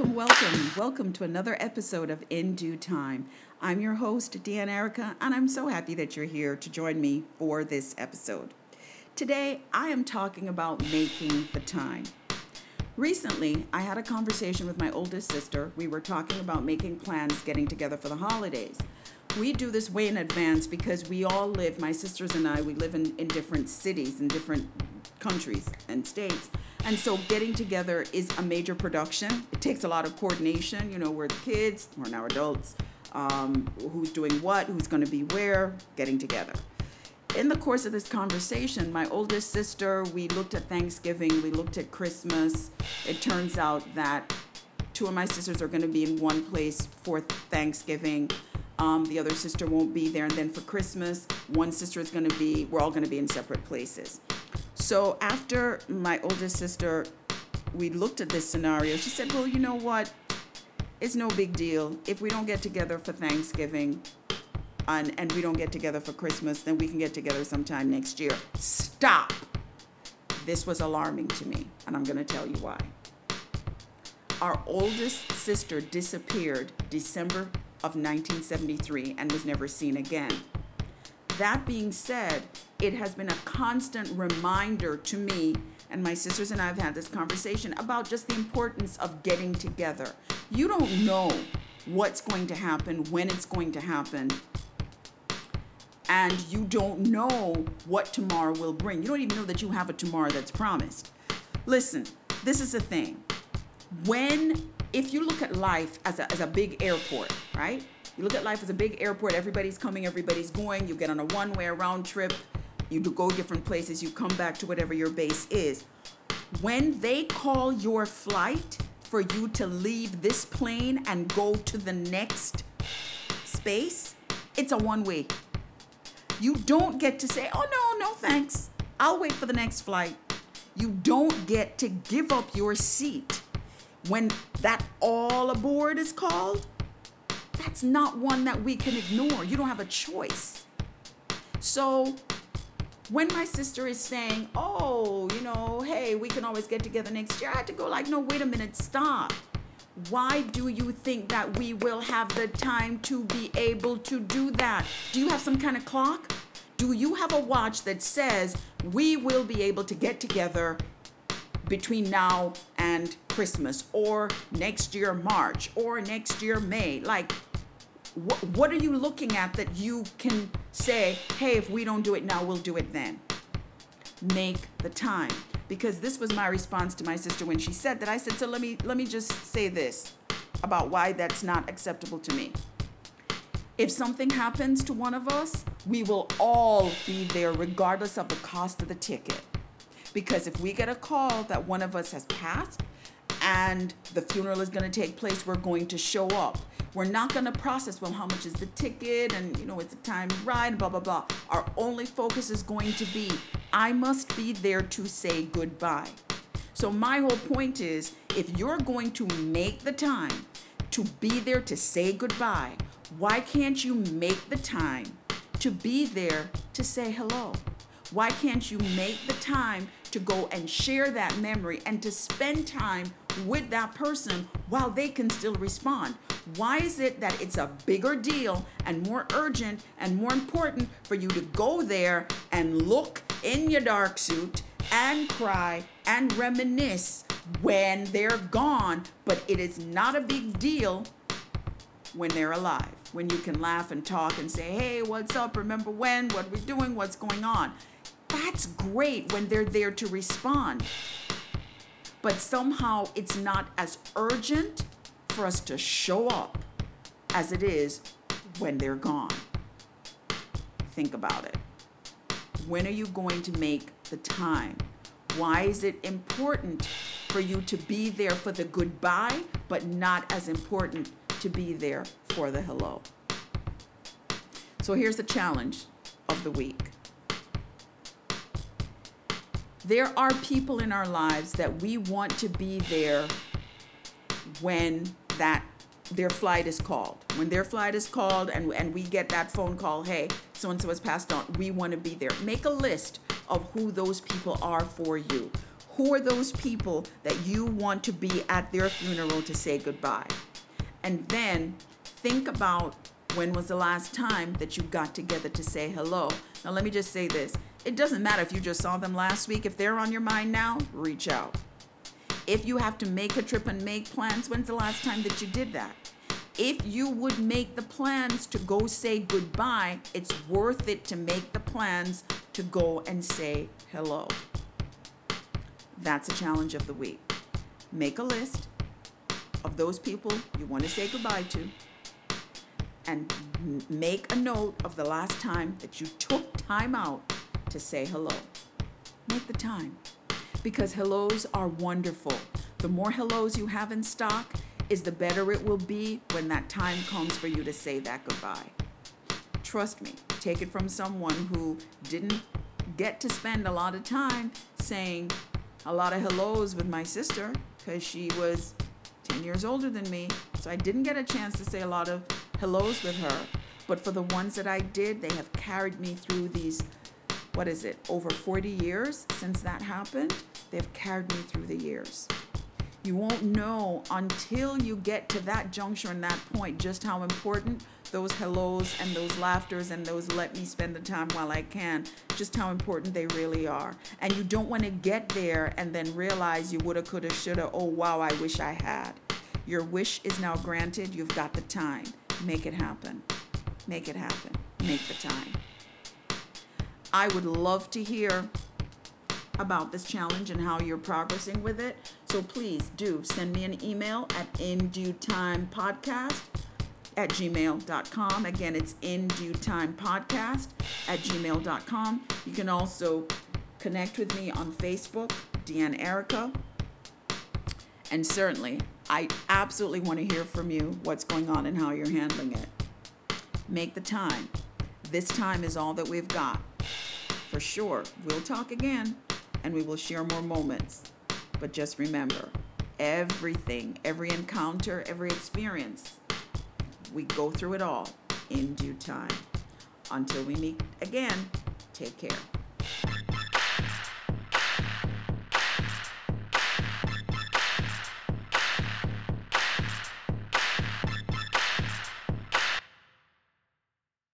Welcome, welcome, welcome to another episode of In Due Time. I'm your host, Deanne Erica, and I'm so happy that you're here to join me for this episode. Today, I am talking about making the time. Recently, I had a conversation with my oldest sister. We were talking about making plans getting together for the holidays. We do this way in advance because we all live, my sisters and I, we live in, in different cities, in different countries and states. And so getting together is a major production. It takes a lot of coordination. You know, we're the kids, we're now adults. Um, who's doing what, who's going to be where, getting together. In the course of this conversation, my oldest sister, we looked at Thanksgiving, we looked at Christmas. It turns out that two of my sisters are going to be in one place for Thanksgiving. Um, the other sister won't be there. And then for Christmas, one sister is going to be, we're all going to be in separate places. So after my oldest sister, we looked at this scenario, she said, Well, you know what? It's no big deal. If we don't get together for Thanksgiving and, and we don't get together for Christmas, then we can get together sometime next year. Stop. This was alarming to me, and I'm going to tell you why. Our oldest sister disappeared December of 1973 and was never seen again. That being said, it has been a constant reminder to me, and my sisters and I have had this conversation about just the importance of getting together. You don't know what's going to happen, when it's going to happen, and you don't know what tomorrow will bring. You don't even know that you have a tomorrow that's promised. Listen, this is the thing. When, if you look at life as a, as a big airport, right? You look at life as a big airport, everybody's coming, everybody's going, you get on a one way round trip, you go different places, you come back to whatever your base is. When they call your flight for you to leave this plane and go to the next space, it's a one way. You don't get to say, oh no, no thanks. I'll wait for the next flight. You don't get to give up your seat when that all aboard is called. That's not one that we can ignore. You don't have a choice. So when my sister is saying, oh, you know, hey, we can always get together next year, I had to go like, no, wait a minute, stop. Why do you think that we will have the time to be able to do that? Do you have some kind of clock? Do you have a watch that says we will be able to get together between now and Christmas or next year March or next year May? Like, what, what are you looking at that you can say, hey, if we don't do it now, we'll do it then? Make the time. Because this was my response to my sister when she said that. I said, so let me let me just say this about why that's not acceptable to me. If something happens to one of us, we will all be there regardless of the cost of the ticket. Because if we get a call that one of us has passed and the funeral is going to take place, we're going to show up. We're not going to process, well, how much is the ticket and, you know, it's a time ride, blah, blah, blah. Our only focus is going to be, I must be there to say goodbye. So, my whole point is if you're going to make the time to be there to say goodbye, why can't you make the time to be there to say hello? Why can't you make the time to go and share that memory and to spend time with that person while they can still respond? Why is it that it's a bigger deal and more urgent and more important for you to go there and look in your dark suit and cry and reminisce when they're gone, but it is not a big deal when they're alive? When you can laugh and talk and say, hey, what's up? Remember when? What are we doing? What's going on? That's great when they're there to respond. But somehow it's not as urgent for us to show up as it is when they're gone. Think about it. When are you going to make the time? Why is it important for you to be there for the goodbye, but not as important to be there for the hello? So here's the challenge of the week. There are people in our lives that we want to be there when that their flight is called. When their flight is called and, and we get that phone call, hey, so and so has passed on, we want to be there. Make a list of who those people are for you. Who are those people that you want to be at their funeral to say goodbye? And then think about when was the last time that you got together to say hello. Now, let me just say this it doesn't matter if you just saw them last week, if they're on your mind now, reach out. If you have to make a trip and make plans, when's the last time that you did that? If you would make the plans to go say goodbye, it's worth it to make the plans to go and say hello. That's a challenge of the week. Make a list of those people you want to say goodbye to and make a note of the last time that you took time out to say hello. Make the time because hellos are wonderful. The more hellos you have in stock is the better it will be when that time comes for you to say that goodbye. Trust me, take it from someone who didn't get to spend a lot of time saying a lot of hellos with my sister because she was 10 years older than me. So I didn't get a chance to say a lot of hellos with her. But for the ones that I did, they have carried me through these, what is it, over 40 years since that happened. They've carried me through the years. You won't know until you get to that juncture and that point just how important those hellos and those laughters and those let me spend the time while I can, just how important they really are. And you don't want to get there and then realize you woulda, coulda, shoulda, oh wow, I wish I had. Your wish is now granted. You've got the time. Make it happen. Make it happen. Make the time. I would love to hear about this challenge and how you're progressing with it. So please do send me an email at in due time podcast at gmail.com. Again, it's in due time podcast at gmail.com. You can also connect with me on Facebook, Deanne Erica. And certainly, I absolutely want to hear from you what's going on and how you're handling it. Make the time. This time is all that we've got. For sure, we'll talk again and we will share more moments. But just remember everything, every encounter, every experience, we go through it all in due time. Until we meet again, take care.